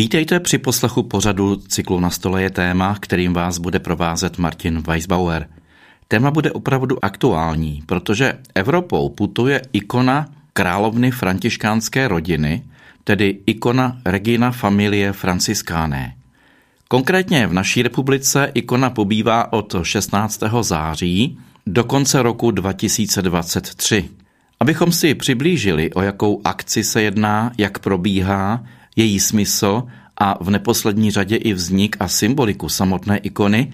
Vítejte při poslechu pořadu cyklu Na stole je téma, kterým vás bude provázet Martin Weisbauer. Téma bude opravdu aktuální, protože Evropou putuje ikona královny františkánské rodiny, tedy ikona Regina Familie Franciskáné. Konkrétně v naší republice ikona pobývá od 16. září do konce roku 2023. Abychom si přiblížili, o jakou akci se jedná, jak probíhá, její smysl a v neposlední řadě i vznik a symboliku samotné ikony,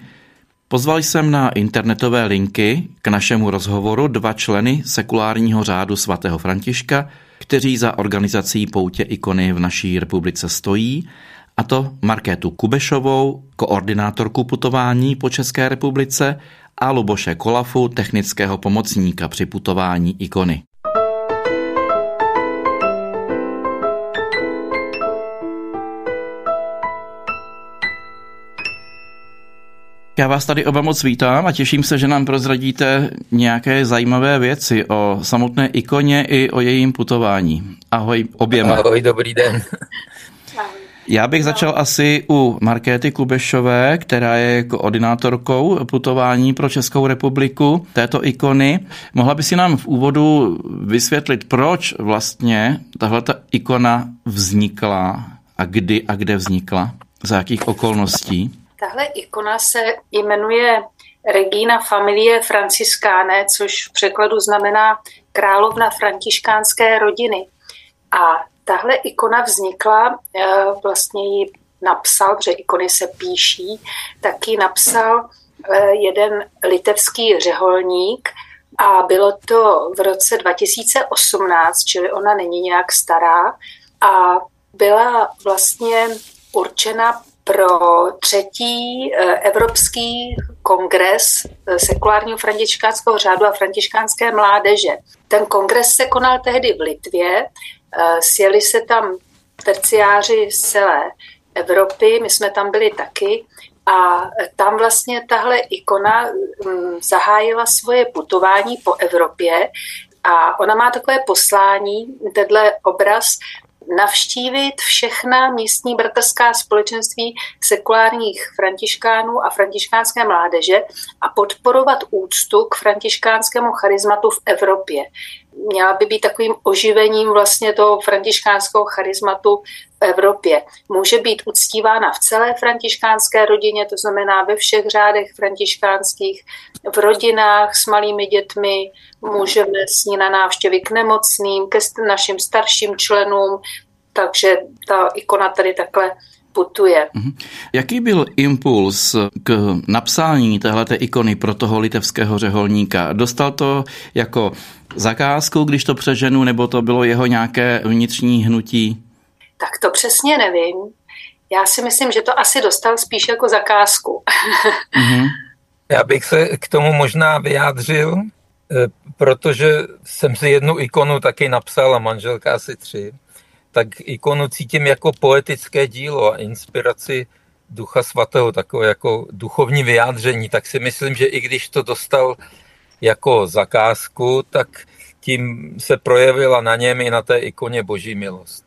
pozval jsem na internetové linky k našemu rozhovoru dva členy sekulárního řádu svatého Františka, kteří za organizací poutě ikony v naší republice stojí, a to Markétu Kubešovou, koordinátorku putování po České republice a Luboše Kolafu, technického pomocníka při putování ikony. Já vás tady oba moc vítám a těším se, že nám prozradíte nějaké zajímavé věci o samotné ikoně i o jejím putování. Ahoj oběma. Ahoj, dobrý den. Já bych začal asi u Markéty Kubešové, která je koordinátorkou putování pro Českou republiku této ikony. Mohla by si nám v úvodu vysvětlit, proč vlastně tahle ikona vznikla a kdy a kde vznikla, za jakých okolností? Tahle ikona se jmenuje Regina Familie Franciskáne, což v překladu znamená královna františkánské rodiny. A tahle ikona vznikla, eh, vlastně ji napsal, protože ikony se píší, tak ji napsal eh, jeden litevský řeholník a bylo to v roce 2018, čili ona není nějak stará a byla vlastně určena pro třetí eh, Evropský kongres eh, sekulárního františkánského řádu a františkánské mládeže. Ten kongres se konal tehdy v Litvě, eh, sjeli se tam terciáři z celé Evropy, my jsme tam byli taky. A tam vlastně tahle ikona mm, zahájila svoje putování po Evropě. A ona má takové poslání, tenhle obraz navštívit všechna místní bratrská společenství sekulárních františkánů a františkánské mládeže a podporovat úctu k františkánskému charizmatu v Evropě. Měla by být takovým oživením vlastně toho františkánského charizmatu v Evropě. Může být uctívána v celé františkánské rodině, to znamená ve všech řádech františkánských, v rodinách s malými dětmi, můžeme s ní na návštěvy k nemocným, ke našim starším členům, takže ta ikona tady takhle putuje. Mhm. Jaký byl impuls k napsání téhleté ikony pro toho litevského řeholníka? Dostal to jako zakázku, když to přeženu, nebo to bylo jeho nějaké vnitřní hnutí? Tak to přesně nevím. Já si myslím, že to asi dostal spíš jako zakázku. Mm-hmm. Já bych se k tomu možná vyjádřil, eh, protože jsem si jednu ikonu taky napsal a manželka asi tři tak ikonu cítím jako poetické dílo a inspiraci Ducha Svatého, takové jako duchovní vyjádření, tak si myslím, že i když to dostal jako zakázku, tak tím se projevila na něm i na té ikoně boží milost.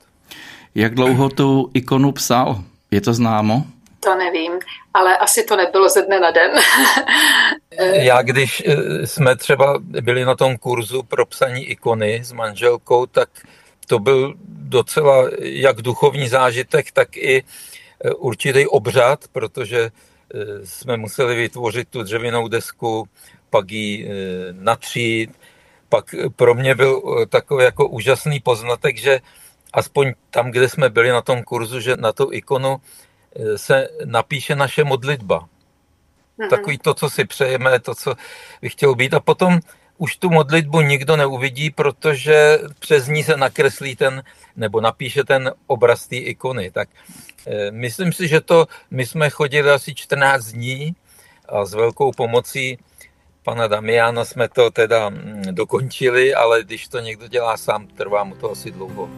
Jak dlouho tu ikonu psal? Je to známo? To nevím, ale asi to nebylo ze dne na den. Já když eh, jsme třeba byli na tom kurzu pro psaní ikony s manželkou, tak to byl docela jak duchovní zážitek, tak i e, určitý obřad, protože e, jsme museli vytvořit tu dřevěnou desku, pak ji natřít. Pak pro mě byl takový jako úžasný poznatek, že aspoň tam, kde jsme byli na tom kurzu, že na tu ikonu se napíše naše modlitba. Mm-hmm. Takový to, co si přejeme, to, co bych chtěl být. A potom už tu modlitbu nikdo neuvidí, protože přes ní se nakreslí ten, nebo napíše ten obraz té ikony. Tak e, myslím si, že to, my jsme chodili asi 14 dní a s velkou pomocí pana Damiana jsme to teda mm, dokončili, ale když to někdo dělá sám, trvá mu to asi dlouho.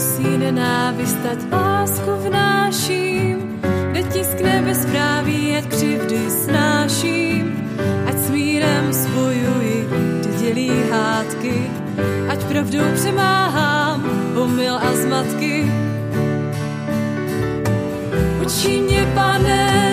Dusí nenávist, ať lásku vnáším, kde tiskne bezpráví, ať křivdy snáším, ať smírem svůj zbylý hádky, ať pravdou přemáhám omyl a zmatky. Učí mě, pane,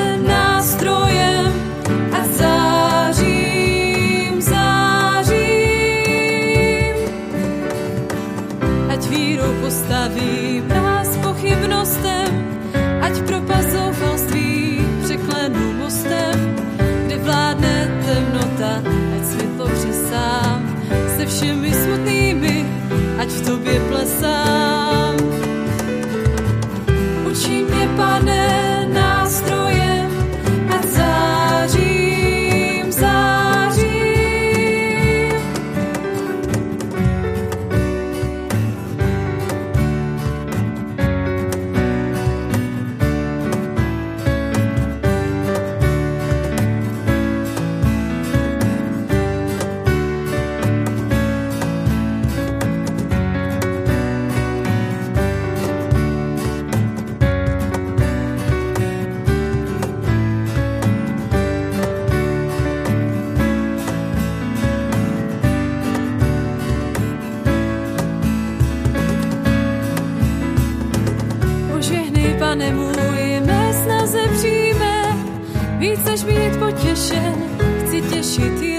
plesám. Učí mě, pane, než být potěšen, chci těšit jiné,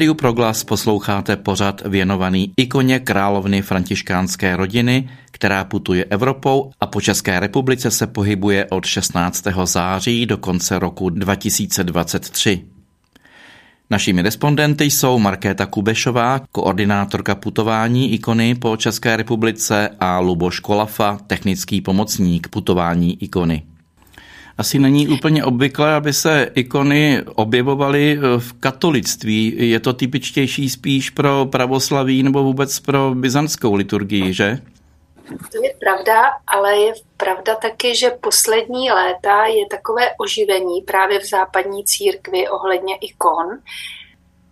Na Radiu Proglas posloucháte pořad věnovaný ikoně královny františkánské rodiny, která putuje Evropou a po České republice se pohybuje od 16. září do konce roku 2023. Našimi respondenty jsou Markéta Kubešová, koordinátorka putování ikony po České republice a Luboš Kolafa, technický pomocník putování ikony. Asi není úplně obvyklé, aby se ikony objevovaly v katolictví. Je to typičtější spíš pro pravoslaví nebo vůbec pro byzantskou liturgii, že? To je pravda, ale je pravda taky, že poslední léta je takové oživení právě v západní církvi ohledně ikon.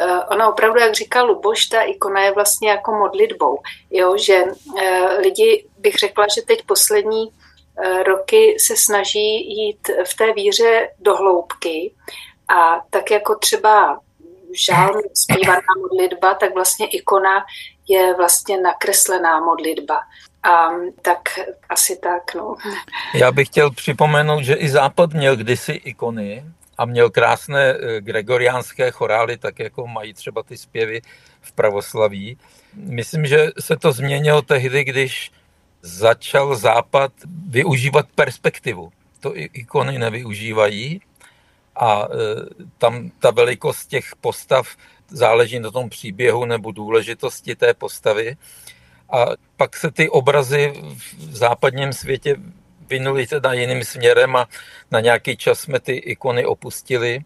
Eh, Ona opravdu, jak říkal Luboš, ta ikona je vlastně jako modlitbou, jo? že eh, lidi, bych řekla, že teď poslední eh, roky se snaží jít v té víře do hloubky a tak jako třeba žálm zpívaná modlitba, tak vlastně ikona je vlastně nakreslená modlitba. A tak asi tak, no. Já bych chtěl připomenout, že i Západ měl kdysi ikony a měl krásné eh, gregoriánské chorály, tak jako mají třeba ty zpěvy v pravoslaví. Myslím, že se to změnilo tehdy, když začal Západ využívat perspektivu. To ikony nevyužívají a e, tam ta velikost těch postav záleží na tom příběhu nebo důležitosti té postavy. A pak se ty obrazy v západním světě vynuli teda jiným směrem a na nějaký čas jsme ty ikony opustili.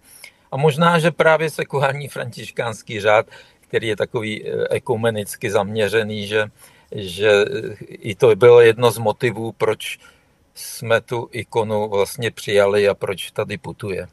A možná, že právě sekulární františkánský řád, který je takový e, ekumenicky zaměřený, že, že i to bylo jedno z motivů, proč jsme tu ikonu vlastně přijali a proč tady putuje.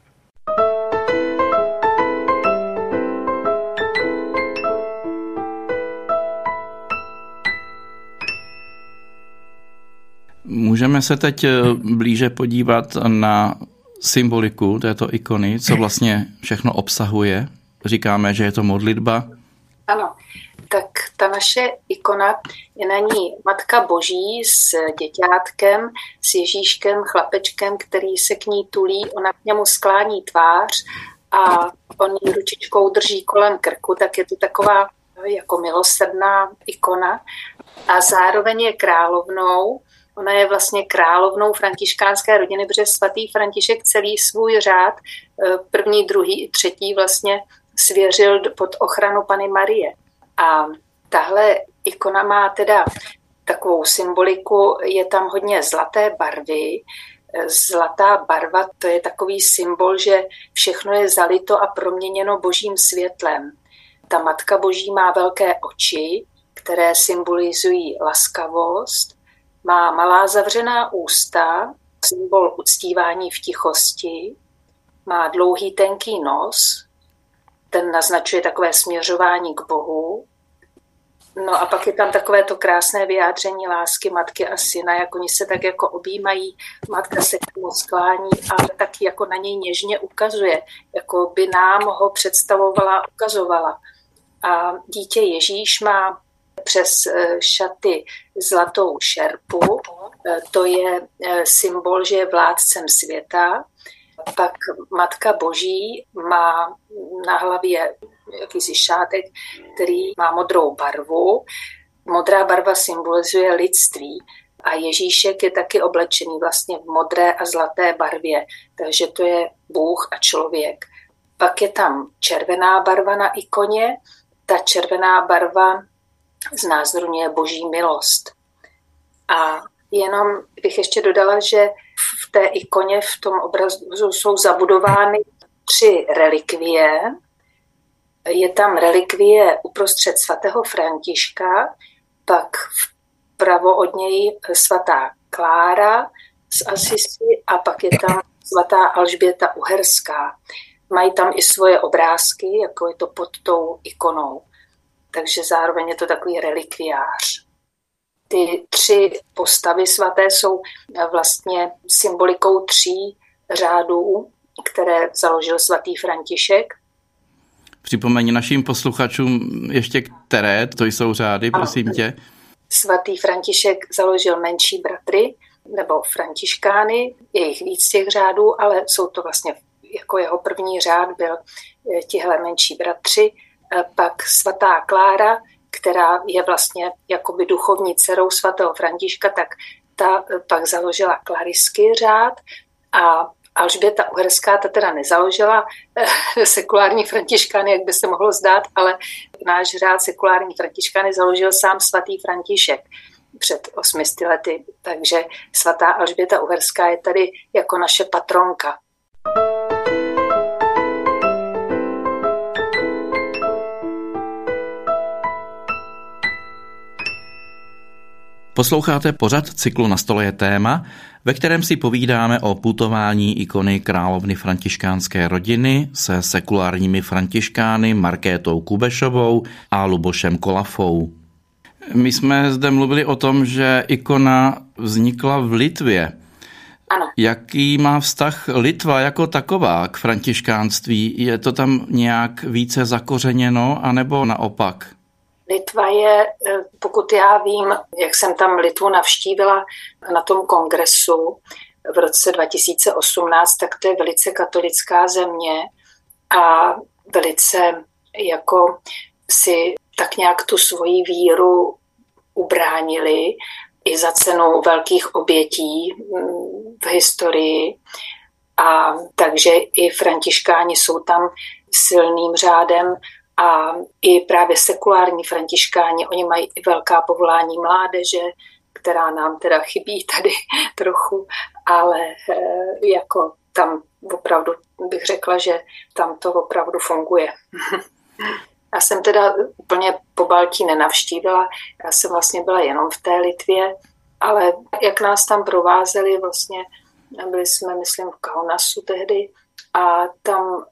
Můžeme se teď eh, blíže podívat na symboliku této ikony, co vlastně všechno obsahuje. říkáme, že je to modlitba? Ano, tak ta naše ikona je na ní Matka Boží s děťátkem, s Ježíškem, chlapečkem, který se k ní tulí, ona k němu sklání tvář a on ji ručičkou drží kolem krku, tak je to taková jako milosrdná ikona a zároveň je královnou. Ona je vlastně královnou františkánské rodiny, protože svatý František celý svůj řád, eh, první, druhý i třetí vlastně svěřil pod ochranu Pany Marie. A tahle ikona má teda takovou symboliku, je tam hodně zlaté barvy. Zlatá barva to je takový symbol, že všechno je zalito a proměněno božím světlem. Ta Matka Boží má velké oči, které symbolizují laskavost, má malá zavřená ústa, symbol uctívání v tichosti, má dlouhý tenký nos, ten naznačuje takové směřování k Bohu. No a pak je tam takové to krásné vyjádření lásky matky a syna, jak oni se tak jako objímají, matka se k tomu sklání, ale taky jako na něj něžně ukazuje, jako by nám ho představovala, ukazovala. A dítě Ježíš má přes eh, šaty zlatou šerpu, eh, to je eh, symbol, že je vládcem světa, pak Matka Boží má na hlavě jakýsi šátek, který má modrou barvu. Modrá barva symbolizuje lidství a Ježíšek je taky oblečený vlastně v modré a zlaté barvě, takže to je Bůh a člověk. Pak je tam červená barva na ikoně. Ta červená barva znázorňuje boží milost. A jenom bych ještě dodala, že v té ikoně, v tom obrazu jsou zabudovány tři relikvie. Je tam relikvie uprostřed svatého Františka, pak vpravo od něj svatá Klára z Asisi a pak je tam svatá Alžběta Uherská. Mají tam i svoje obrázky, jako je to pod tou ikonou. Takže zároveň je to takový relikviář ty tři postavy svaté jsou vlastně symbolikou tří řádů, které založil svatý František. Připomeň našim posluchačům ještě které, to jsou řády, prosím tě. Svatý František založil menší bratry, nebo františkány, je jich víc těch řádů, ale jsou to vlastně jako jeho první řád byl eh, tihle menší bratři. Eh, pak svatá Klára, která je vlastně jakoby duchovní dcerou svatého Františka, tak ta pak založila klarisky řád a Alžběta Uherská ta teda nezaložila eh, sekulární františkány, jak by se mohlo zdát, ale náš řád sekulární františkány založil sám svatý František před 800 lety. Takže svatá Alžběta Uherská je tady jako naše patronka. Posloucháte pořad cyklu Na stole je téma, ve kterém si povídáme o putování ikony královny františkánské rodiny se sekulárními františkány Markétou Kubešovou a Lubošem Kolafou. My jsme zde mluvili o tom, že ikona vznikla v Litvě. Ano. Jaký má vztah Litva jako taková k františkánství? Je to tam nějak více zakořeněno, anebo naopak? Litva je, eh, pokud já vím, jak jsem tam Litvu navštívila na tom kongresu v roce 2018, tak to je velice katolická země a velice jako si tak nějak tu svoji víru ubránili i za cenu velkých obětí mm, v historii. A takže i františkáni jsou tam silným řádem a i právě sekulární františkáni, oni mají i velká povolání mládeže, která nám teda chybí tady trochu, ale eh, jako tam opravdu bych řekla, že tam to opravdu funguje. Já jsem teda úplně po Baltí nenavštívila, já jsem vlastně byla jenom v té Litvě, ale jak nás tam provázeli, vlastně byli jsme, myslím, v Kaunasu tehdy a tam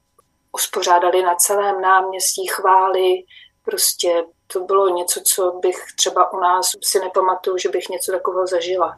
uspořádali na celém náměstí chvály. Prostě to bylo něco, co bych třeba u nás si nepamatuju, že bych něco takového zažila.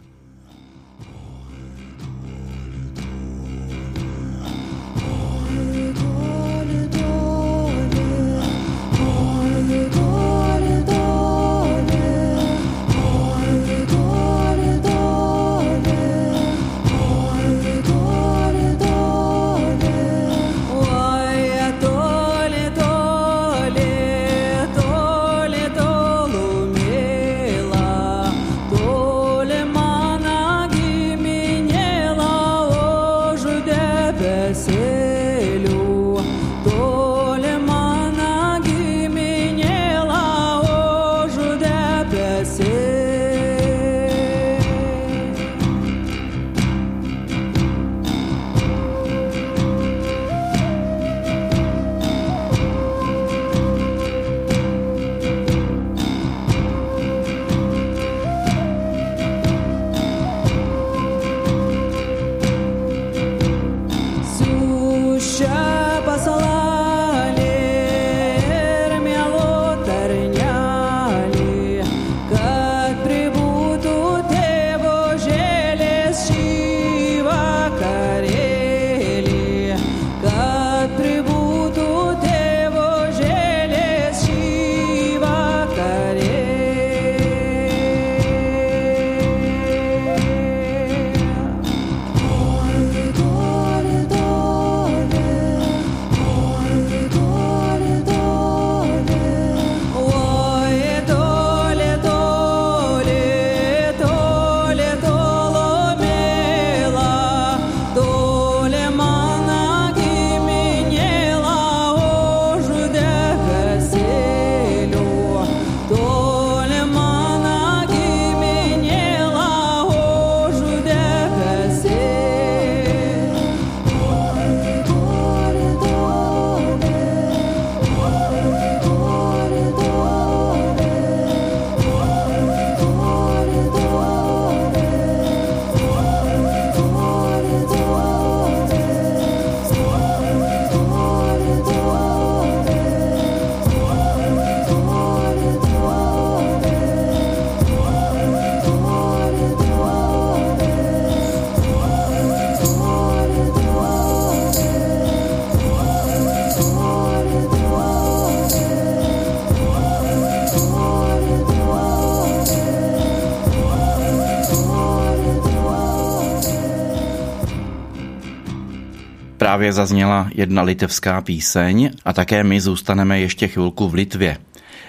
Právě zazněla jedna litevská píseň a také my zůstaneme ještě chvilku v Litvě.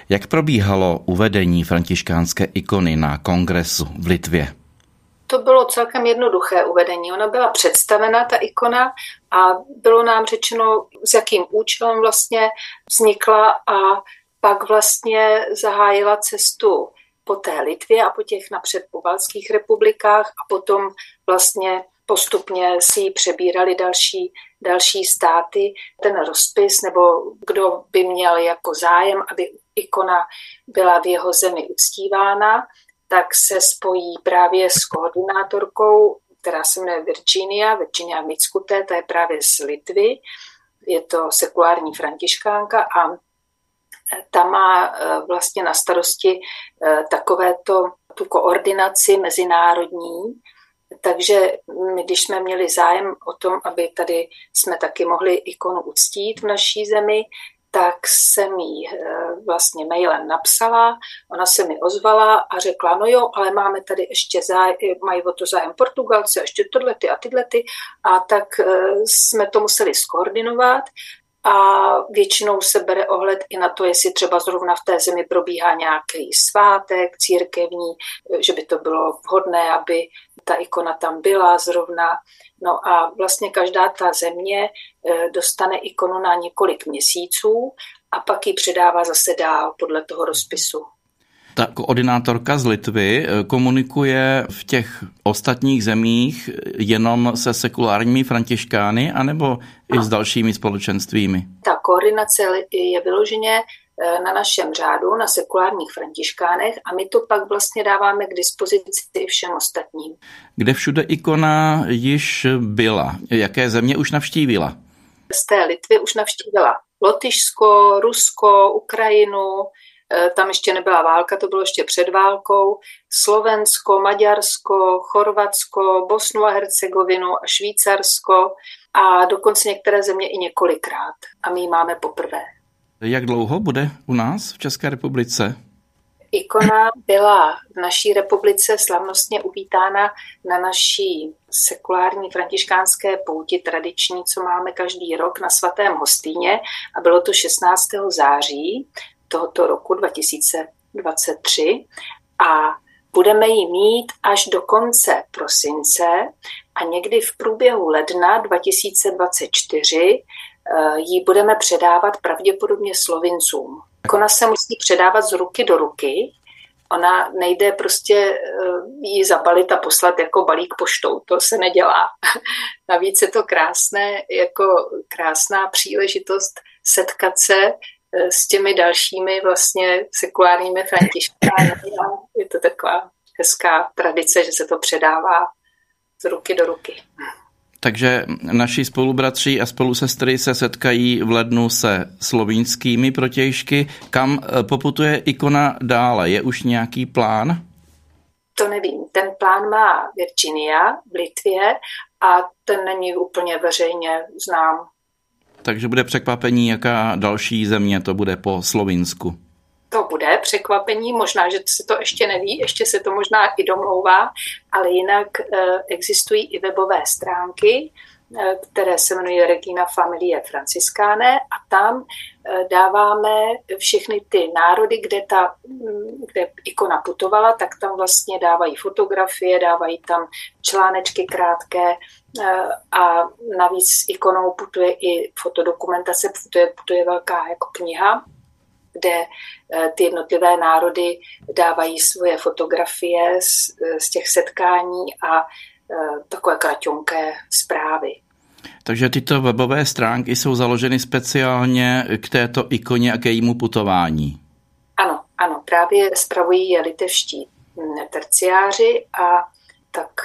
Jak probíhalo uvedení františkánské ikony na kongresu v Litvě? To bylo celkem jednoduché uvedení. Ona byla představena, ta ikona, a bylo nám řečeno, s jakým účelem vlastně vznikla a pak vlastně zahájila cestu po té Litvě a po těch napřed republikách a potom vlastně postupně si ji přebírali další, další státy. Ten rozpis, nebo kdo by měl jako zájem, aby ikona byla v jeho zemi uctívána, tak se spojí právě s koordinátorkou, která se jmenuje Virginia, Virginia Mickute, ta je právě z Litvy, je to sekulární františkánka a ta má e, vlastně na starosti e, takovéto tu koordinaci mezinárodní, takže my, když jsme měli zájem o tom, aby tady jsme taky mohli ikonu uctít v naší zemi, tak jsem jí eh, vlastně mailem napsala, ona se mi ozvala a řekla, no jo, ale máme tady ještě zájem, mají o to zájem Portugalci, a ještě tohle ty a tyhle ty, a tak eh, jsme to museli skoordinovat a většinou se bere ohled i na to, jestli třeba zrovna v té zemi probíhá nějaký svátek církevní, že by to bylo vhodné, aby ta ikona tam byla zrovna. No a vlastně každá ta země eh, dostane ikonu na několik měsíců a pak ji předává zase dál podle toho rozpisu. Ta koordinátorka z Litvy eh, komunikuje v těch ostatních zemích jenom se sekulárními františkány anebo i s dalšími společenstvími? Ta koordinace je vyloženě eh, na našem řádu, na sekulárních františkánech a my to pak vlastně dáváme k dispozici všem ostatním. Kde všude ikona již byla? Jaké země už navštívila? Z té Litvy už navštívila Lotyšsko, Rusko, Ukrajinu, tam ještě nebyla válka, to bylo ještě před válkou, Slovensko, Maďarsko, Chorvatsko, Bosnu a Hercegovinu a Švýcarsko a dokonce některé země i několikrát. A my ji máme poprvé. Jak dlouho bude u nás v České republice? Ikona byla v naší republice slavnostně uvítána na naší sekulární františkánské pouti tradiční, co máme každý rok na svatém Hostýně a bylo to 16. září tohoto roku 2023 a budeme ji mít až do konce prosince a někdy v průběhu ledna 2024 eh, ji budeme předávat pravděpodobně Slovincům. Ona se musí předávat z ruky do ruky, ona nejde prostě eh, ji zabalit a poslat jako balík poštou, to se nedělá. Navíc je to krásné, jako krásná příležitost setkat se s těmi dalšími vlastně sekulárními františkány. Je to taková hezká tradice, že se to předává z ruky do ruky. Takže naši spolubratři a spolusestry se setkají v lednu se slovinskými protějšky. Kam eh, poputuje ikona dále? Je už nějaký plán? To nevím. Ten plán má Virginia v Litvě a ten není úplně veřejně znám. Takže bude překvapení, jaká další země to bude po Slovinsku. To bude překvapení, možná, že se to ještě neví, ještě se to možná i domlouvá, ale jinak eh, existují i webové stránky, eh, které se jmenují Regina Familie Franciskáne a tam dáváme všechny ty národy, kde ta mm, kde ikona putovala, tak tam vlastně dávají fotografie, dávají tam článečky krátké, Eh, a navíc ikonou putuje i fotodokumentace, putuje, putuje velká jako kniha, kde eh, ty jednotlivé národy dávají svoje fotografie z, z těch setkání a eh, takové kraťonké zprávy. Takže tyto webové stránky jsou založeny speciálně k této ikoně a k jejímu putování. Ano, ano, právě spravují je litevští terciáři a tak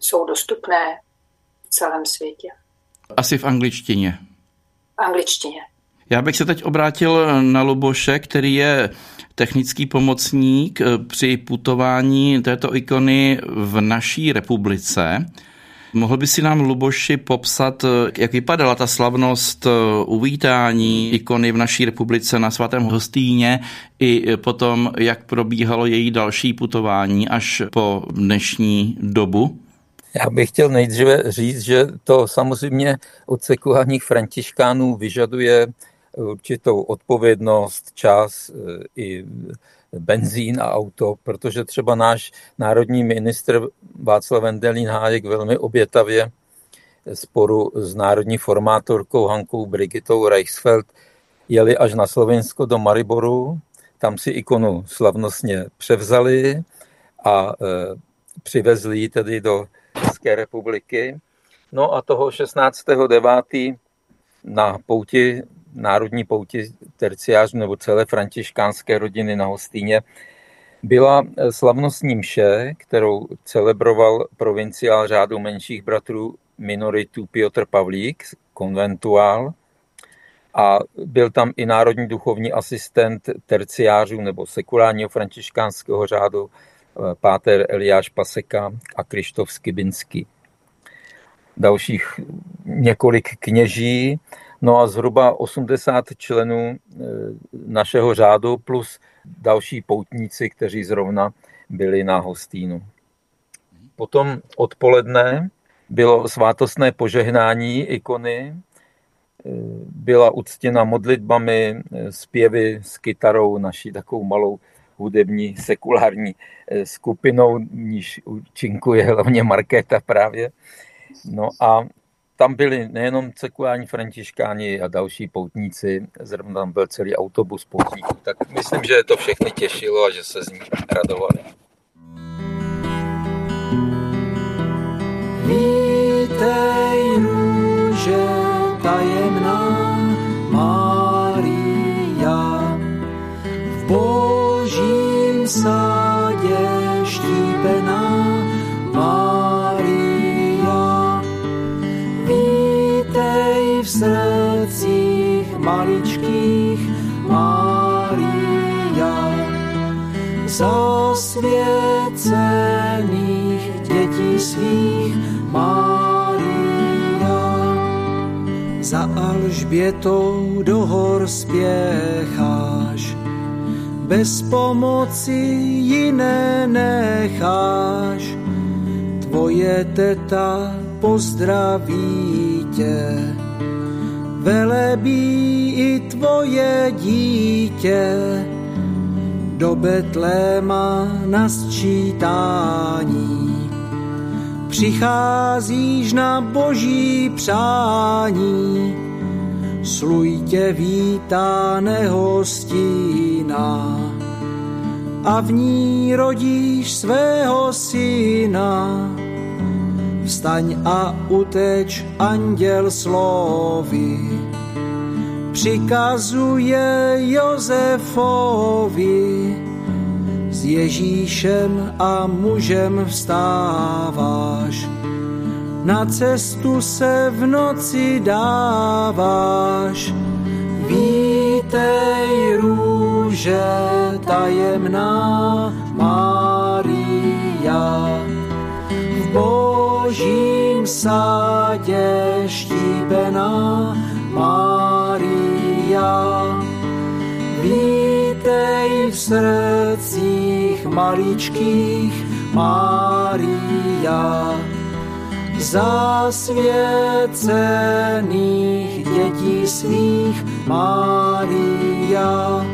jsou dostupné celém světě. Asi v angličtině. V angličtině. Já bych se teď obrátil na Luboše, který je technický pomocník eh, při putování této ikony v naší republice. Mohl by si nám, Luboši, popsat, eh, jak vypadala ta slavnost eh, uvítání ikony v naší republice na svatém Hostýně i potom, jak probíhalo její další putování až po dnešní dobu? Já bych chtěl nejdříve říct, že to samozřejmě od sekulárních františkánů vyžaduje určitou odpovědnost, čas eh, i benzín a auto, protože třeba náš národní ministr Václav Vendelín Hájek velmi obětavě sporu s národní formátorkou Hankou Brigitou Reichsfeld jeli až na Slovensko do Mariboru, tam si ikonu slavnostně převzali a e, přivezli ji tedy do České republiky. No a toho 16.9. na pouti, národní pouti terciářů nebo celé františkánské rodiny na Hostýně byla slavnostní mše, kterou celebroval provinciál řádu menších bratrů minoritu Piotr Pavlík, konventuál, a byl tam i národní duchovní asistent terciářů nebo sekulárního františkánského řádu eh, páter Eliáš Paseka a Krištof Skibinský. Dalších několik kněží, no a zhruba 80 členů eh, našeho řádu plus další poutníci, kteří zrovna byli na hostínu. Potom odpoledne bylo svátostné požehnání ikony, byla uctěna modlitbami, zpěvy s kytarou, naší takovou malou hudební sekulární skupinou, níž účinkuje hlavně Markéta právě. No a tam byli nejenom sekulární františkáni a další poutníci, zrovna tam byl celý autobus poutníků, tak myslím, že to všechny těšilo a že se z nich radovali. Zasvěcených dětí svých Mária za Alžbětou do hor spěcháš, bez pomoci jiné necháš. Tvoje teta pozdraví tě, velebí i tvoje dítě, do Betléma na sčítání. Přicházíš na boží přání, sluj tě vítá nehostína a v ní rodíš svého syna. Vstaň a uteč, anděl slovy, přikazuje Josefovi, s Ježíšem a mužem vstáváš. Na cestu se v noci dáváš. Vítej růže tajemná Mária. V božím sádě štíbená Mária. Vítej v srdci maličkých Mária, zasvěcených dětí svých Mária.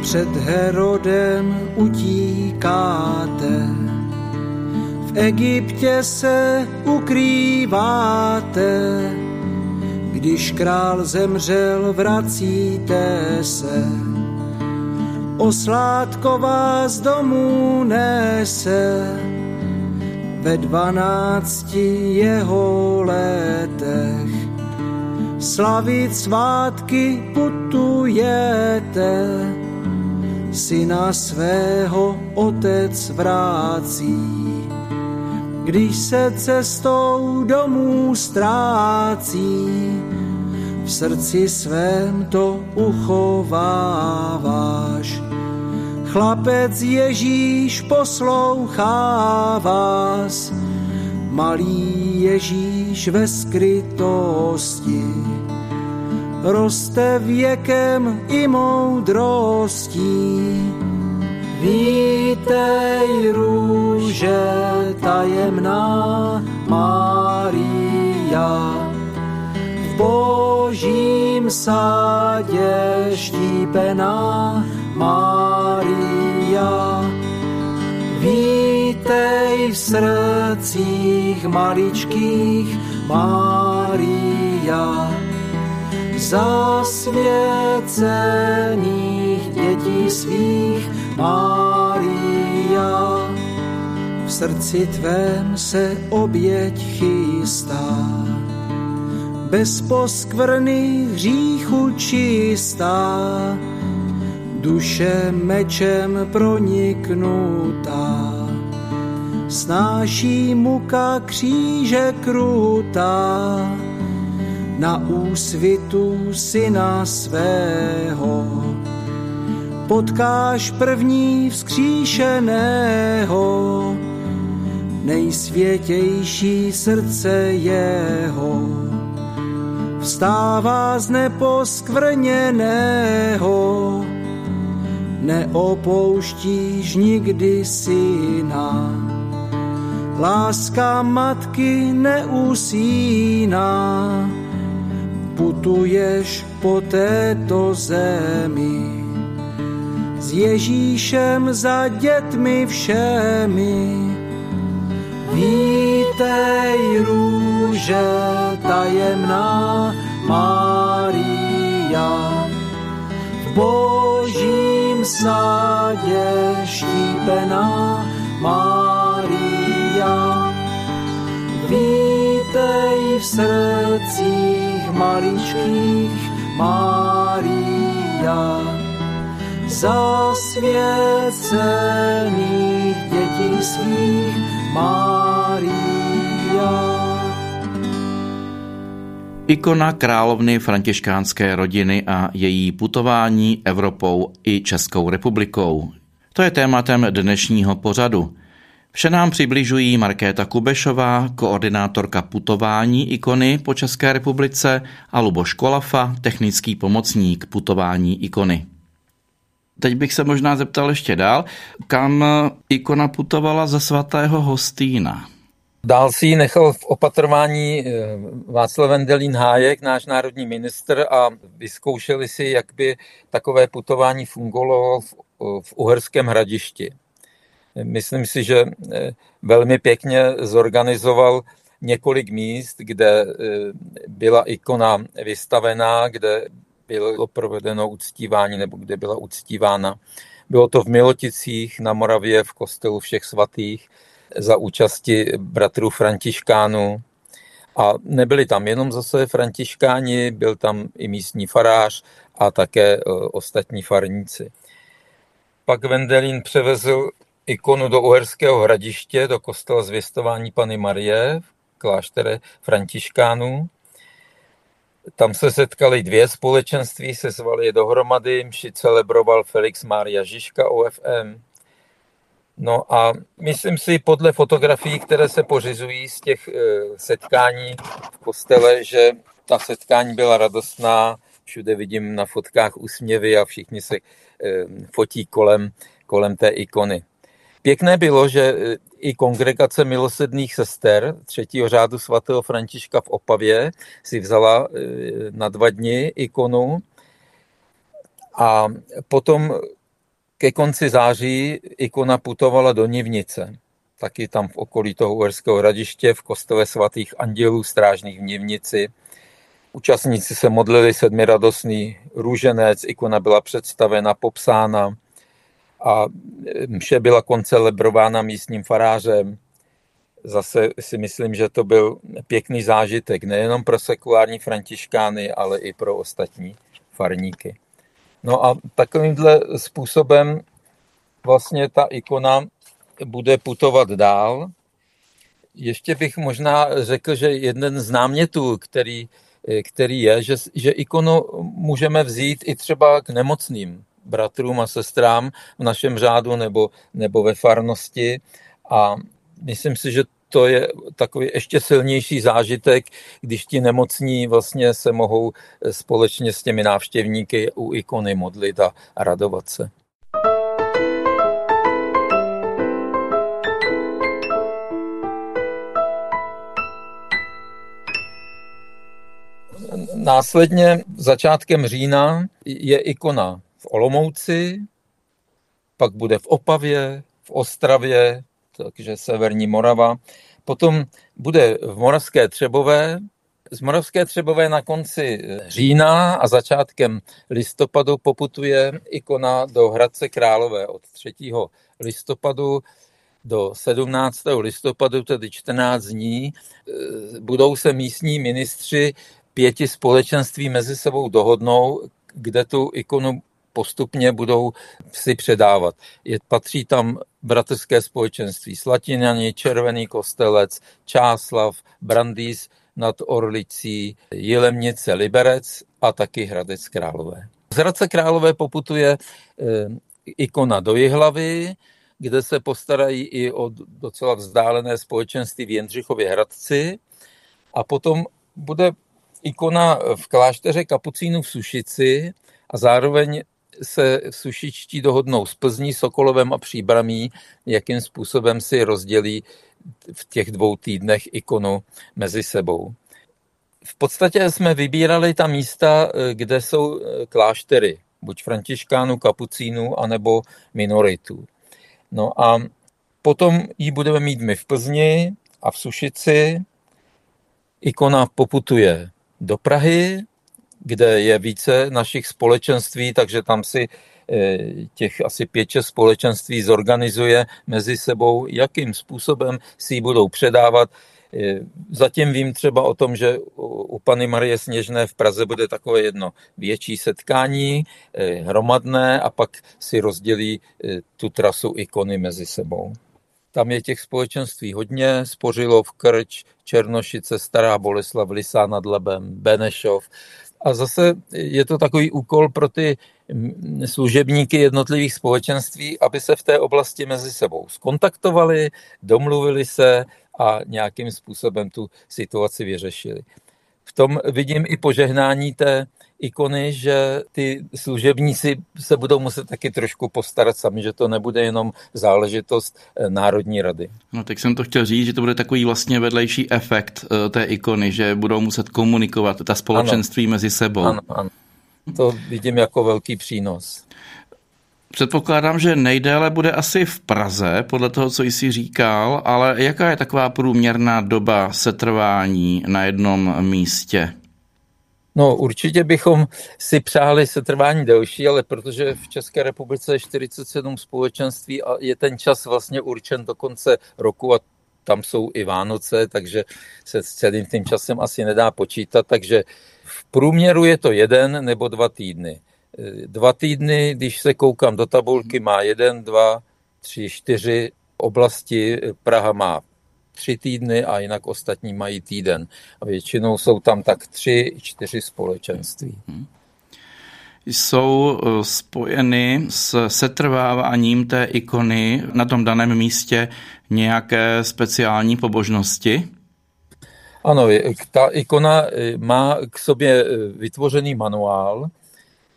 Před Herodem utíkáte, v Egyptě se ukrýváte, když král zemřel, vracíte se oslátková z domů nese ve dvanácti jeho letech. Slavit svátky putujete, syna svého otec vrácí. Když se cestou domů ztrácí, v srdci svém to uchováváš. Chlapec Ježíš poslouchá vás, malý Ježíš ve skrytosti. Roste věkem i moudrostí, Vítej růže tajemná Maria, v božím sádě štípená Maria. Vítej v srdcích maličkých Maria, zasvěcených dětí svých Maria. V srdci tvém se oběť chystá, bez poskvrny hříchu čistá, duše mečem proniknutá. Snáší muka kříže krutá, na úsvitu syna svého. Potkáš první vzkříšeného, nejsvětější srdce jeho. Vstává z neposkvrněného, neopouštíš nikdy syna. Láska matky neusíná, putuješ po této zemi. S Ježíšem za dětmi všemi. Vítej růže tajemná Maria, v božím sádě štípená Maria. Vítej v srdcích maličkých Maria, zasvěcených dětí svých Maria. Ikona královny františkánské rodiny a její putování Evropou i Českou republikou. To je tématem dnešního pořadu. Vše nám přibližují Markéta Kubešová, koordinátorka putování ikony po České republice a Luboš Kolafa, technický pomocník putování ikony. Teď bych se možná zeptal ještě dál, kam ikona putovala ze svatého Hostýna. Dál si ji nechal v opatrování eh, Václav Vendelín Hájek, náš národní ministr, a vyzkoušeli si, jak by takové putování fungovalo v, v Uherském hradišti. Myslím si, že eh, velmi pěkně zorganizoval několik míst, kde eh, byla ikona vystavená, kde bylo provedeno uctívání nebo kde byla uctívána. Bylo to v Miloticích na Moravě v kostelu všech svatých za účasti bratrů Františkánů. A nebyli tam jenom zase františkáni, byl tam i místní farář a také e, ostatní farníci. Pak Vendelín převezl ikonu do Uherského hradiště, do kostela zvěstování Pany Marie v kláštere františkánů. Tam se setkali dvě společenství, se zvali je dohromady, mši celebroval Felix Mária Žižka OFM. No a myslím si podle fotografií, které se pořizují z těch eh, setkání v kostele, že ta setkání byla radostná, všude vidím na fotkách úsměvy a všichni se eh, fotí kolem, kolem té ikony. Pěkné bylo, že e, i kongregace milosedných sester třetího řádu svatého Františka v Opavě si vzala e, na dva dny ikonu a potom ke konci září ikona putovala do Nivnice. Taky tam v okolí toho Uherského hradiště v kostele svatých andělů strážných v Nivnici. Účastníci se modlili sedmiradostný růženec, ikona byla představena, popsána a mše byla koncelebrována místním farářem. Zase si myslím, že to byl pěkný zážitek nejenom pro sekulární františkány, ale i pro ostatní farníky. No a takovýmhle způsobem vlastně ta ikona bude putovat dál. Ještě bych možná řekl, že jeden z námětů, který, který je, že, že ikonu můžeme vzít i třeba k nemocným bratrům a sestrám v našem řádu nebo, nebo ve farnosti. A myslím si, že to je takový ještě silnější zážitek, když ti nemocní vlastně se mohou eh, společně s těmi návštěvníky u ikony modlit a radovat se. Následně začátkem října je ikona v Olomouci, pak bude v Opavě, v Ostravě, takže severní Morava. Potom bude v Moravské Třebové, z Moravské Třebové na konci října a začátkem listopadu poputuje ikona do Hradce Králové od 3. listopadu do 17. listopadu, tedy 14 dní, budou se místní ministři pěti společenství mezi sebou dohodnou, kde tu ikonu postupně budou si předávat. Je, patří tam bratrské společenství Slatinani, Červený kostelec, Čáslav, Brandýs nad Orlicí, Jilemnice, Liberec a taky Hradec Králové. Z Hradce Králové poputuje e, ikona do Jihlavy, kde se postarají i o docela vzdálené společenství v Jendřichově Hradci a potom bude ikona v klášteře Kapucínu v Sušici a zároveň se sušičtí dohodnou s Plzní, Sokolovem a Příbramí, jakým způsobem si rozdělí v těch dvou týdnech ikonu mezi sebou. V podstatě jsme vybírali ta místa, kde jsou kláštery, buď františkánů, kapucínů, anebo minoritů. No a potom ji budeme mít my v Plzni a v Sušici. Ikona poputuje do Prahy, kde je více našich společenství, takže tam si eh, těch asi pět společenství zorganizuje mezi sebou, jakým způsobem si ji budou předávat. Eh, zatím vím třeba o tom, že u Pany Marie Sněžné v Praze bude takové jedno větší setkání, eh, hromadné, a pak si rozdělí tu trasu ikony mezi sebou. Tam je těch společenství hodně, Spořilov, Krč, Černošice, Stará Boleslav, Lisá nad Labem, Benešov. A zase je to takový úkol pro ty služebníky jednotlivých společenství, aby se v té oblasti mezi sebou skontaktovali, domluvili se a nějakým způsobem tu situaci vyřešili. Tom vidím i požehnání té ikony, že ty služebníci se budou muset taky trošku postarat sami, že to nebude jenom záležitost eh, Národní rady. No tak jsem to chtěl říct, že to bude takový vlastně vedlejší efekt eh, té ikony, že budou muset komunikovat ta společenství ano. mezi sebou. Ano, ano. To vidím jako velký přínos. Předpokládám, že nejdéle bude asi v Praze, podle toho, co jsi říkal, ale jaká je taková průměrná doba setrvání na jednom místě? No určitě bychom si přáli setrvání delší, ale protože v České republice je 47 společenství a je ten čas vlastně určen do konce roku a tam jsou i Vánoce, takže se s celým tím časem asi nedá počítat, takže v průměru je to jeden nebo dva týdny. Dva týdny, když se koukám do tabulky, má jeden, dva, tři, čtyři oblasti. Praha má tři týdny a jinak ostatní mají týden. A většinou jsou tam tak tři, čtyři společenství. Jsou eh, spojeny s setrváváním té ikony na tom daném místě nějaké speciální pobožnosti? Ano, ta ikona eh, má k sobě eh, vytvořený manuál,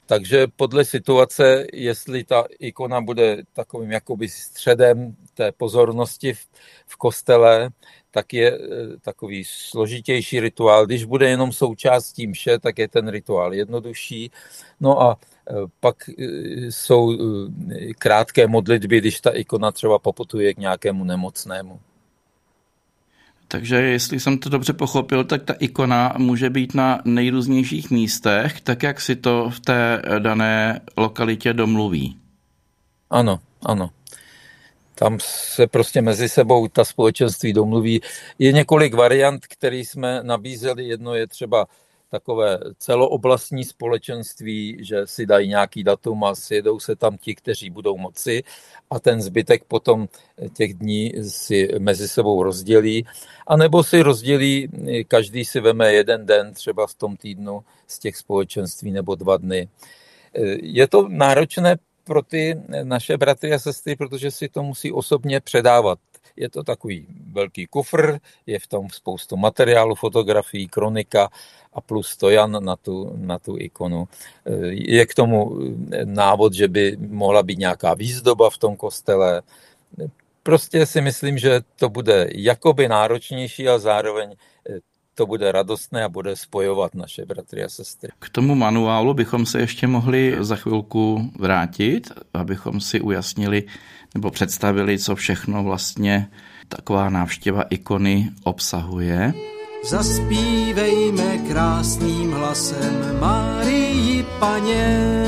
takže podle situace, jestli ta ikona bude takovým jakoby středem té pozornosti v, v kostele, tak je eh, takový složitější rituál. Když bude jenom součástí mše, tak je ten rituál jednodušší. No a eh, pak eh, jsou krátké modlitby, když ta ikona třeba poputuje k nějakému nemocnému. Takže jestli jsem to dobře pochopil, tak ta ikona může být na nejrůznějších místech, tak jak si to v té dané lokalitě domluví. Ano, ano. Tam se prostě mezi sebou ta společenství domluví. Je několik variant, které jsme nabízeli. Jedno je třeba takové celooblastní společenství, že si dají nějaký datum a sjedou se tam ti, kteří budou moci a ten zbytek potom těch dní si mezi sebou rozdělí. A nebo si rozdělí, každý si veme jeden den třeba v tom týdnu z těch společenství nebo dva dny. Je to náročné pro ty naše bratry a sestry, protože si to musí osobně předávat. Je to takový velký kufr, je v tom spoustu materiálu, fotografií, kronika a plus stojan na tu, na tu ikonu. Je k tomu návod, že by mohla být nějaká výzdoba v tom kostele. Prostě si myslím, že to bude jakoby náročnější a zároveň to bude radostné a bude spojovat naše bratry a sestry. K tomu manuálu bychom se ještě mohli za chvilku vrátit, abychom si ujasnili nebo představili, co všechno vlastně taková návštěva ikony obsahuje. Zaspívejme krásným hlasem Marii Paně,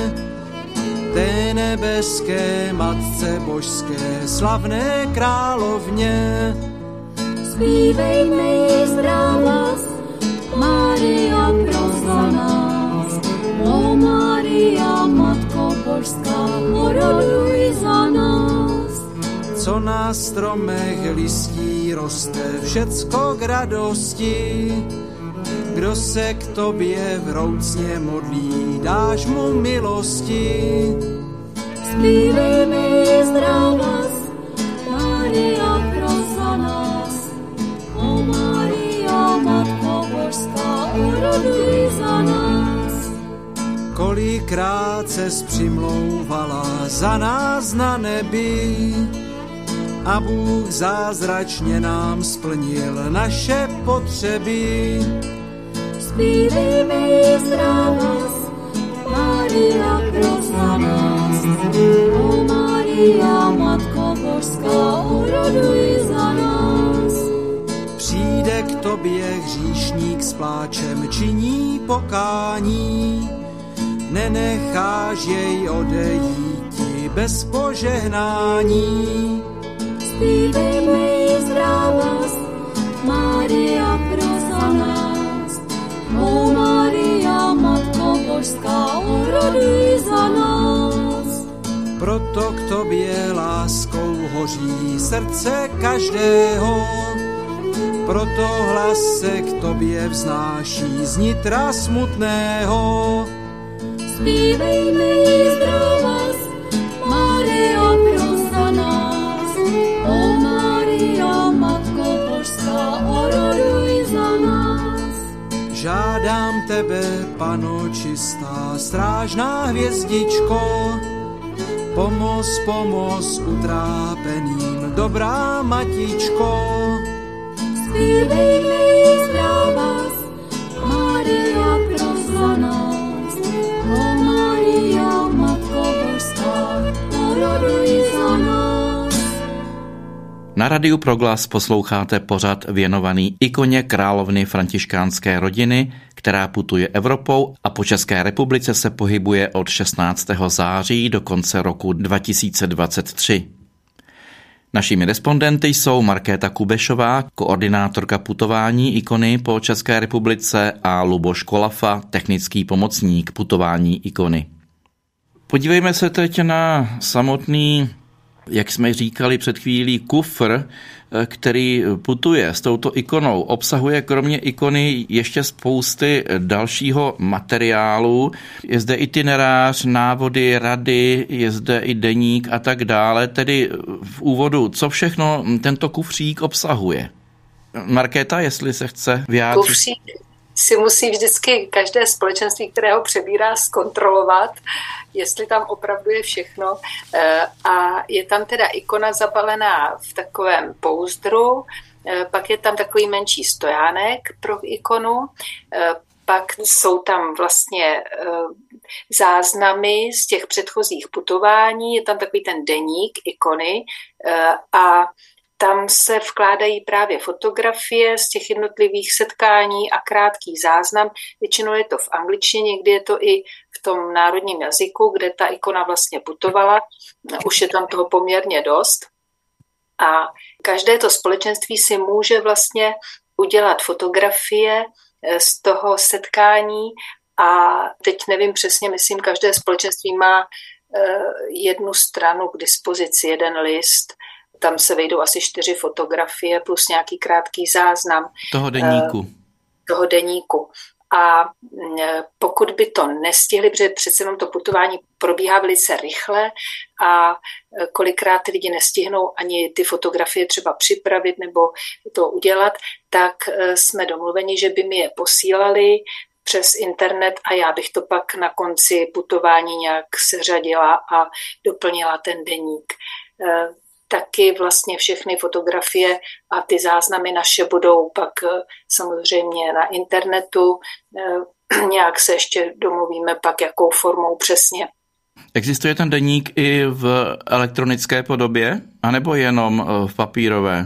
té nebeské Matce Božské, slavné královně. Zpívejme jí zdravas, Maria pro nás. O Maria, Matko Božská, oroduj za nás. Co na stromech listí roste, všecko k radosti. Kdo se k tobě vroucně modlí, dáš mu milosti. Zpívejme jí zdravas, Maria Kolikrát se přimlouvala za nás na nebi a Bůh zázračně nám splnil naše potřeby. Zpívejme jí zdravas, Maria pro nás. O Maria, Matko Božská, oroduj za nás. Přijde k tobě hříšník s pláčem, činí pokání, nenecháš jej odejít bez požehnání. Zpívejme jí zdravas, Maria pro nás. O Maria, Matko Božská, oroduj za nás. Proto k tobě láskou hoří srdce každého, proto hlas se k tobě vznáší z nitra smutného. Zpívejme jí zdravas, Maria pro nás. O Maria, Matko Božská, oroduj za nás. Žádám tebe, pano čistá, strážná hvězdičko, pomoz, pomoz utrápeným, dobrá matičko. Zpívejme jí zdravas, Na Radiu Proglas posloucháte pořad věnovaný ikoně královny františkánské rodiny, která putuje Evropou a po České republice se pohybuje od 16. září do konce roku 2023. Našimi respondenty jsou Markéta Kubešová, koordinátorka putování ikony po České republice a Luboš Kolafa, technický pomocník putování ikony. Podívejme se teď na samotný jak jsme říkali před chvílí, kufr, který putuje s touto ikonou, obsahuje kromě ikony ještě spousty dalšího materiálu. Je zde itinerář, návody, rady, je zde i deník a tak dále. Tedy v úvodu, co všechno tento kufřík obsahuje? Markéta, jestli se chce vyjádřit. Kufřík si musí vždycky každé společenství, které ho přebírá, zkontrolovat, jestli tam opravdu je všechno. Eh, A je tam teda ikona zabalená v takovém pouzdru, eh, pak je tam takový menší stojánek pro ikonu, eh, pak jsou tam vlastně záznamy z těch předchozích putování, je tam takový ten deník ikony a tam se vkládají právě fotografie z těch jednotlivých setkání a krátký záznam. Většinou je to v angličtině, někdy je to i v tom národním jazyku, kde ta ikona vlastně putovala. Už je tam toho poměrně dost. A každé to společenství si může vlastně udělat fotografie z toho setkání a teď nevím přesně, myslím, každé společenství má jednu stranu k dispozici, jeden list tam se vejdou asi čtyři fotografie plus nějaký krátký záznam. Toho deníku. Toho deníku. A pokud by to nestihli, protože přece jenom to putování probíhá velice rychle a kolikrát ty lidi nestihnou ani ty fotografie třeba připravit nebo to udělat, tak jsme domluveni, že by mi je posílali přes internet a já bych to pak na konci putování nějak seřadila a doplnila ten deník taky vlastně všechny fotografie a ty záznamy naše budou pak samozřejmě na internetu. Nějak se ještě domluvíme pak, jakou formou přesně. Existuje ten deník i v elektronické podobě, anebo jenom v papírové?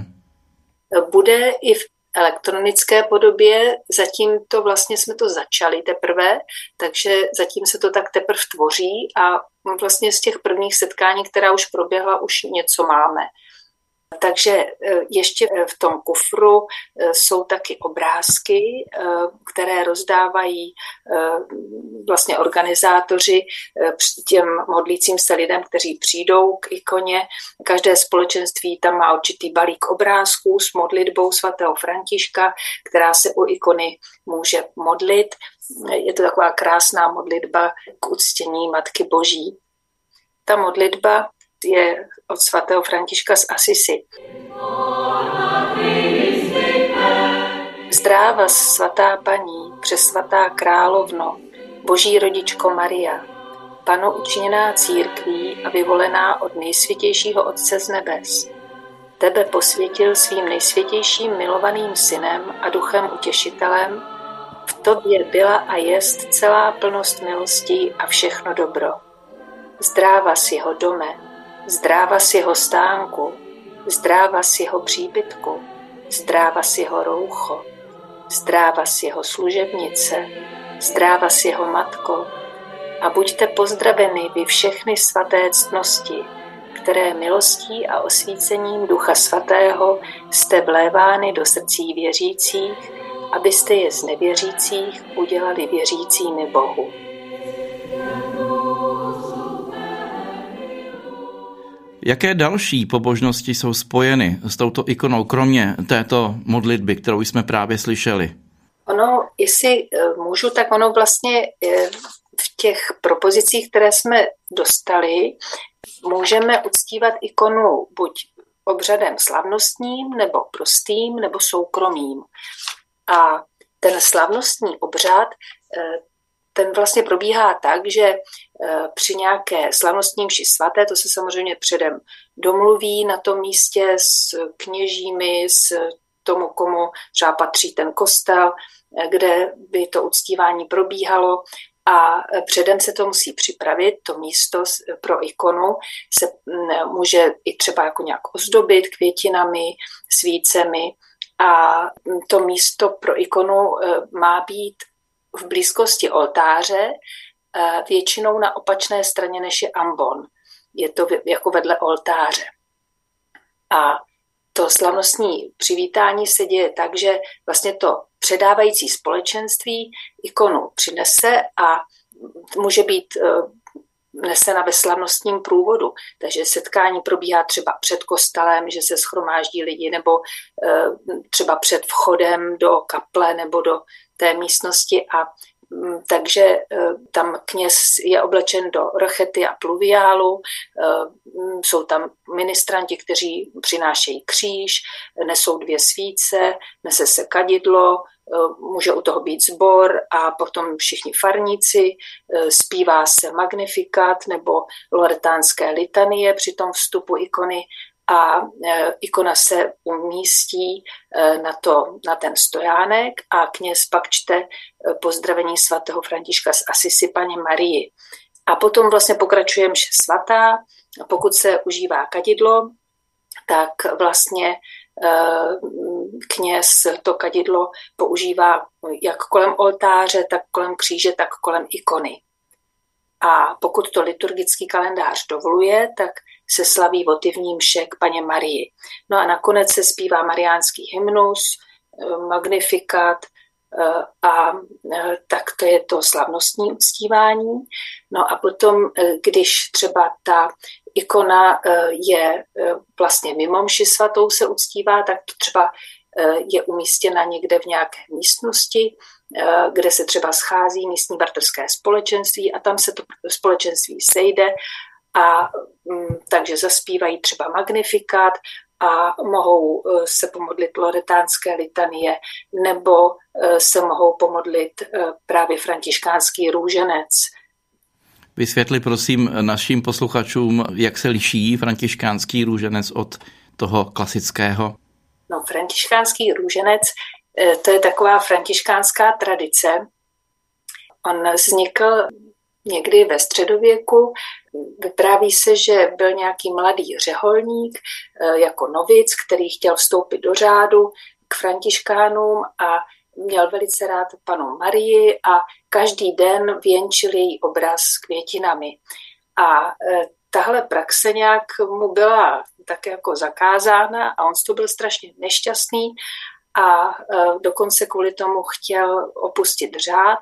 Bude i v elektronické podobě. Zatím to vlastně jsme to začali teprve, takže zatím se to tak teprve tvoří a vlastně z těch prvních setkání, která už proběhla, už něco máme. Takže e, ještě e, v tom kufru e, jsou taky obrázky, které rozdávají vlastně organizátoři těm modlícím se lidem, kteří přijdou k ikoně. Každé společenství tam má určitý balík obrázků s modlitbou svatého Františka, která se u ikony může modlit. Je to taková krásná modlitba k uctění Matky Boží. Ta modlitba je od svatého Františka z Asisi. Zdráva svatá paní, přesvatá královno, boží rodičko Maria, pano učiněná církví a vyvolená od nejsvětějšího Otce z nebes. Tebe posvětil svým nejsvětějším milovaným synem a duchem utěšitelem, tobě byla a jest celá plnost milostí a všechno dobro. Zdráva s jeho dome, zdráva z jeho stánku, zdráva z jeho příbytku, zdráva z jeho roucho, zdráva z jeho služebnice, zdráva z jeho matko a buďte pozdraveni vy všechny svaté ctnosti, které milostí a osvícením Ducha Svatého jste vlévány do srdcí věřících, abyste je z nevěřících udělali věřícími Bohu. Jaké další pobožnosti jsou spojeny s touto ikonou, kromě této modlitby, kterou jsme právě slyšeli? Ono, jestli eh, můžu, tak ono vlastně eh, v těch propozicích, které jsme dostali, můžeme uctívat ikonu buď obřadem slavnostním, nebo prostým, nebo soukromým. A ten slavnostní obřad, eh, ten vlastně probíhá tak, že e, při nějaké slavnostní mši svaté, to se samozřejmě předem domluví na tom místě s kněžími, s tomu, komu třeba patří ten kostel, e, kde by to uctívání probíhalo. A předem se to musí připravit, to místo pro ikonu se může i třeba jako nějak ozdobit květinami, svícemi a to místo pro ikonu e, má být v blízkosti oltáře, eh, většinou na opačné straně než je ambon. Je to jako vedle oltáře. A to slavnostní přivítání se děje tak, že vlastně to předávající společenství ikonu přinese a může být eh, nesena ve slavnostním průvodu. Takže setkání probíhá třeba před kostelem, že se schromáždí lidi, nebo eh, třeba před vchodem do kaple nebo do té místnosti a takže e, tam kněz je oblečen do rochety a pluviálu, e, mm, jsou tam ministranti, kteří přinášejí kříž, nesou dvě svíce, nese se kadidlo, e, může u toho být sbor a potom všichni farníci, zpívá se magnifikat nebo loretánské litanie při tom vstupu ikony a e, ikona se umístí e, na, to, na ten stojánek a kněz pak čte e, pozdravení svatého Františka z Asisi paní Marii. A potom vlastně pokračuje mše svatá. Pokud se užívá kadidlo, tak vlastně kněz to kadidlo používá jak kolem oltáře, tak kolem kříže, tak kolem ikony. A pokud to liturgický kalendář dovoluje, tak se slaví votivní mše k paně Marii. No a nakonec se zpívá mariánský hymnus, eh, magnifikát eh, a eh, tak to je to slavnostní uctívání. No a potom, když třeba ta ikona je vlastně mimo mši svatou se uctívá, tak to třeba je umístěna někde v nějaké místnosti, kde se třeba schází místní bratrské společenství a tam se to společenství sejde a mm, takže zaspívají třeba magnifikát a mohou e, se pomodlit loretánské litanie nebo e, se mohou pomodlit e, právě františkánský růženec. Vysvětli prosím našim posluchačům, jak se liší františkánský růženec od toho klasického. No, františkánský růženec, eh, to je taková františkánská tradice. On vznikl někdy ve středověku. Vypráví se, že byl nějaký mladý řeholník eh, jako novic, který chtěl vstoupit do řádu k františkánům a měl velice rád panu Marii a každý den věnčil její obraz květinami. A e, tahle praxe nějak mu byla tak jako zakázána a on to byl strašně nešťastný a e, dokonce kvůli tomu chtěl opustit řád,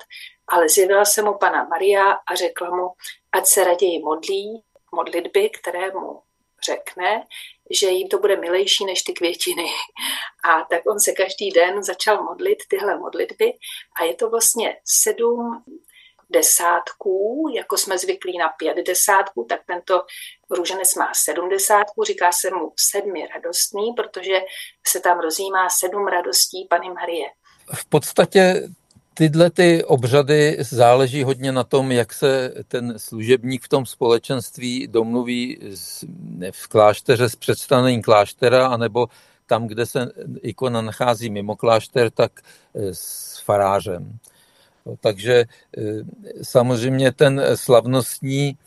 ale zjevila se mu pana Maria a řekla mu, ať se raději modlí modlitby, které mu řekne, že jim to bude milejší než ty květiny. A tak on se každý den začal modlit tyhle modlitby a je to vlastně sedm desátků, jako jsme zvyklí na pět desátků, tak tento růženec má sedmdesátku, říká se mu sedmi radostný, protože se tam rozjímá sedm radostí Pany Marie. V podstatě Tyhle ty obřady záleží hodně na tom, jak se ten služebník v tom společenství domluví v klášteře s představením kláštera, anebo tam, kde se ikona nachází mimo klášter, tak e, s farářem. Takže e, samozřejmě ten slavnostní,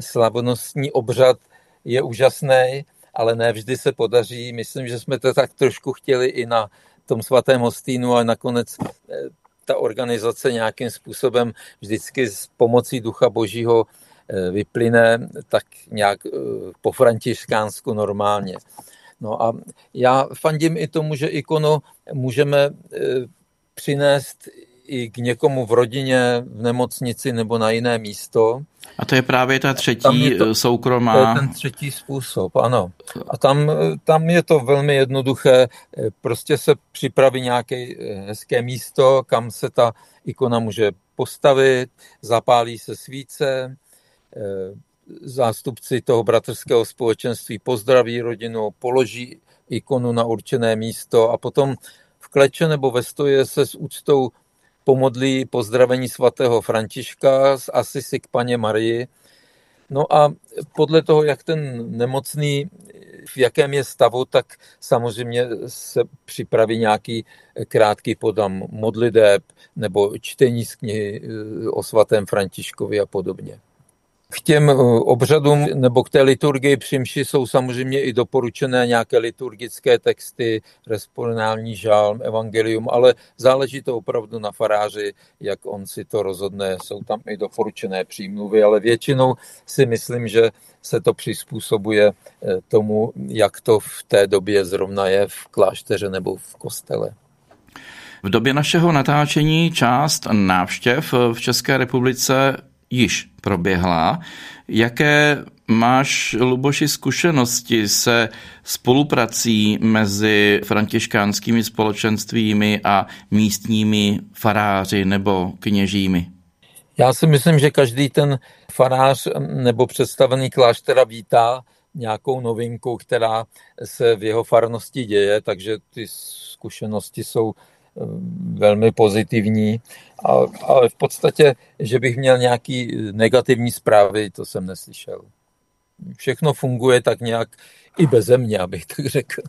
slavnostní obřad je úžasný, ale ne vždy se podaří. Myslím, že jsme to tak trošku chtěli i na tom svatém hostínu a nakonec e, ta organizace nějakým způsobem vždycky s pomocí Ducha Božího eh, vyplyne tak nějak eh, po františkánsku normálně. No a já fandím i tomu, že ikonu můžeme eh, přinést i k někomu v rodině, v nemocnici nebo na jiné místo. A to je právě ta třetí je to, soukromá... To je ten třetí způsob, ano. A tam, tam je to velmi jednoduché. Prostě se připraví nějaké hezké místo, kam se ta ikona může postavit, zapálí se svíce, zástupci toho bratrského společenství pozdraví rodinu, položí ikonu na určené místo a potom v kleče nebo ve stoje se s úctou pomodlí pozdravení svatého Františka z Asisi k paně Marii. No a podle toho, jak ten nemocný, v jakém je stavu, tak samozřejmě se připraví nějaký krátký podam modliteb nebo čtení z knihy o svatém Františkovi a podobně. K těm eh, obřadům nebo k té liturgii přimši jsou samozřejmě i doporučené nějaké liturgické texty, responální žálm, evangelium, ale záleží to opravdu na faráři, jak on si to rozhodne. Jsou tam i doporučené přímluvy, ale většinou si myslím, že se to přizpůsobuje eh, tomu, jak to v té době zrovna je v klášteře nebo v kostele. V době našeho natáčení část návštěv v České republice již proběhla. Jaké máš, Luboši, zkušenosti se spoluprací mezi františkánskými společenstvími a místními faráři nebo kněžími? Já si myslím, že každý ten farář nebo představený kláštera vítá nějakou novinku, která se v jeho farnosti děje, takže ty zkušenosti jsou velmi pozitivní, ale v podstatě, že bych měl nějaký negativní zprávy, to jsem neslyšel. Všechno funguje tak nějak i beze mě, abych tak řekl.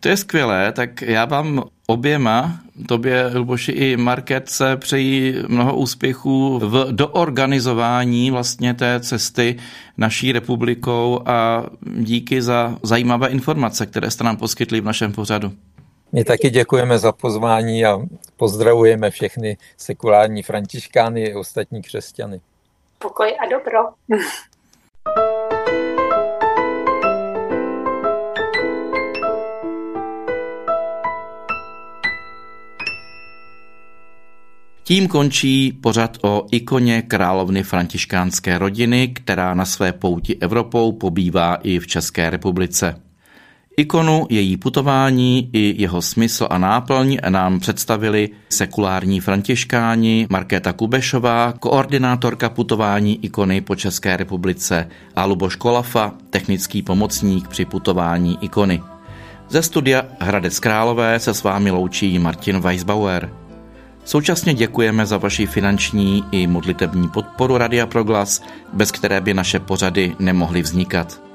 To je skvělé, tak já vám oběma, tobě Luboši i Marketce, přeji mnoho úspěchů v doorganizování vlastně té cesty naší republikou a díky za zajímavé informace, které jste nám poskytli v našem pořadu. My taky děkujeme za pozvání a pozdravujeme všechny sekulární františkány i ostatní křesťany. Pokoj a dobro. Tím končí pořad o ikoně královny františkánské rodiny, která na své pouti Evropou pobývá i v České republice. Ikonu, její putování i jeho smysl a náplň nám představili sekulární františkáni Markéta Kubešová, koordinátorka putování ikony po České republice a Luboš Kolafa, technický pomocník při putování ikony. Ze studia Hradec Králové se s vámi loučí Martin Weisbauer. Současně děkujeme za vaši finanční i modlitební podporu Radia Proglas, bez které by naše pořady nemohly vznikat.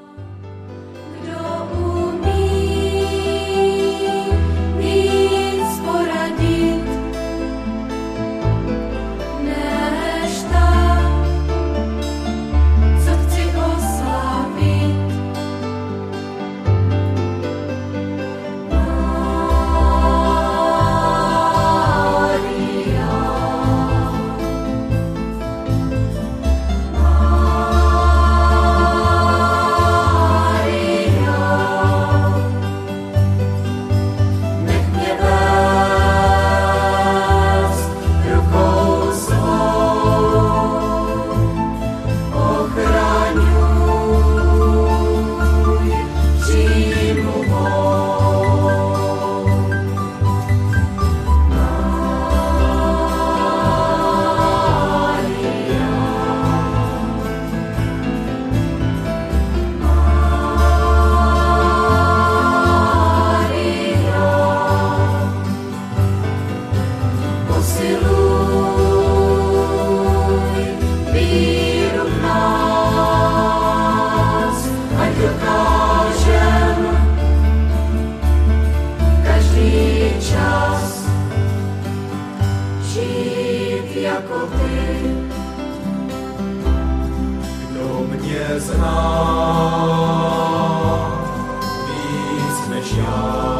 Oh.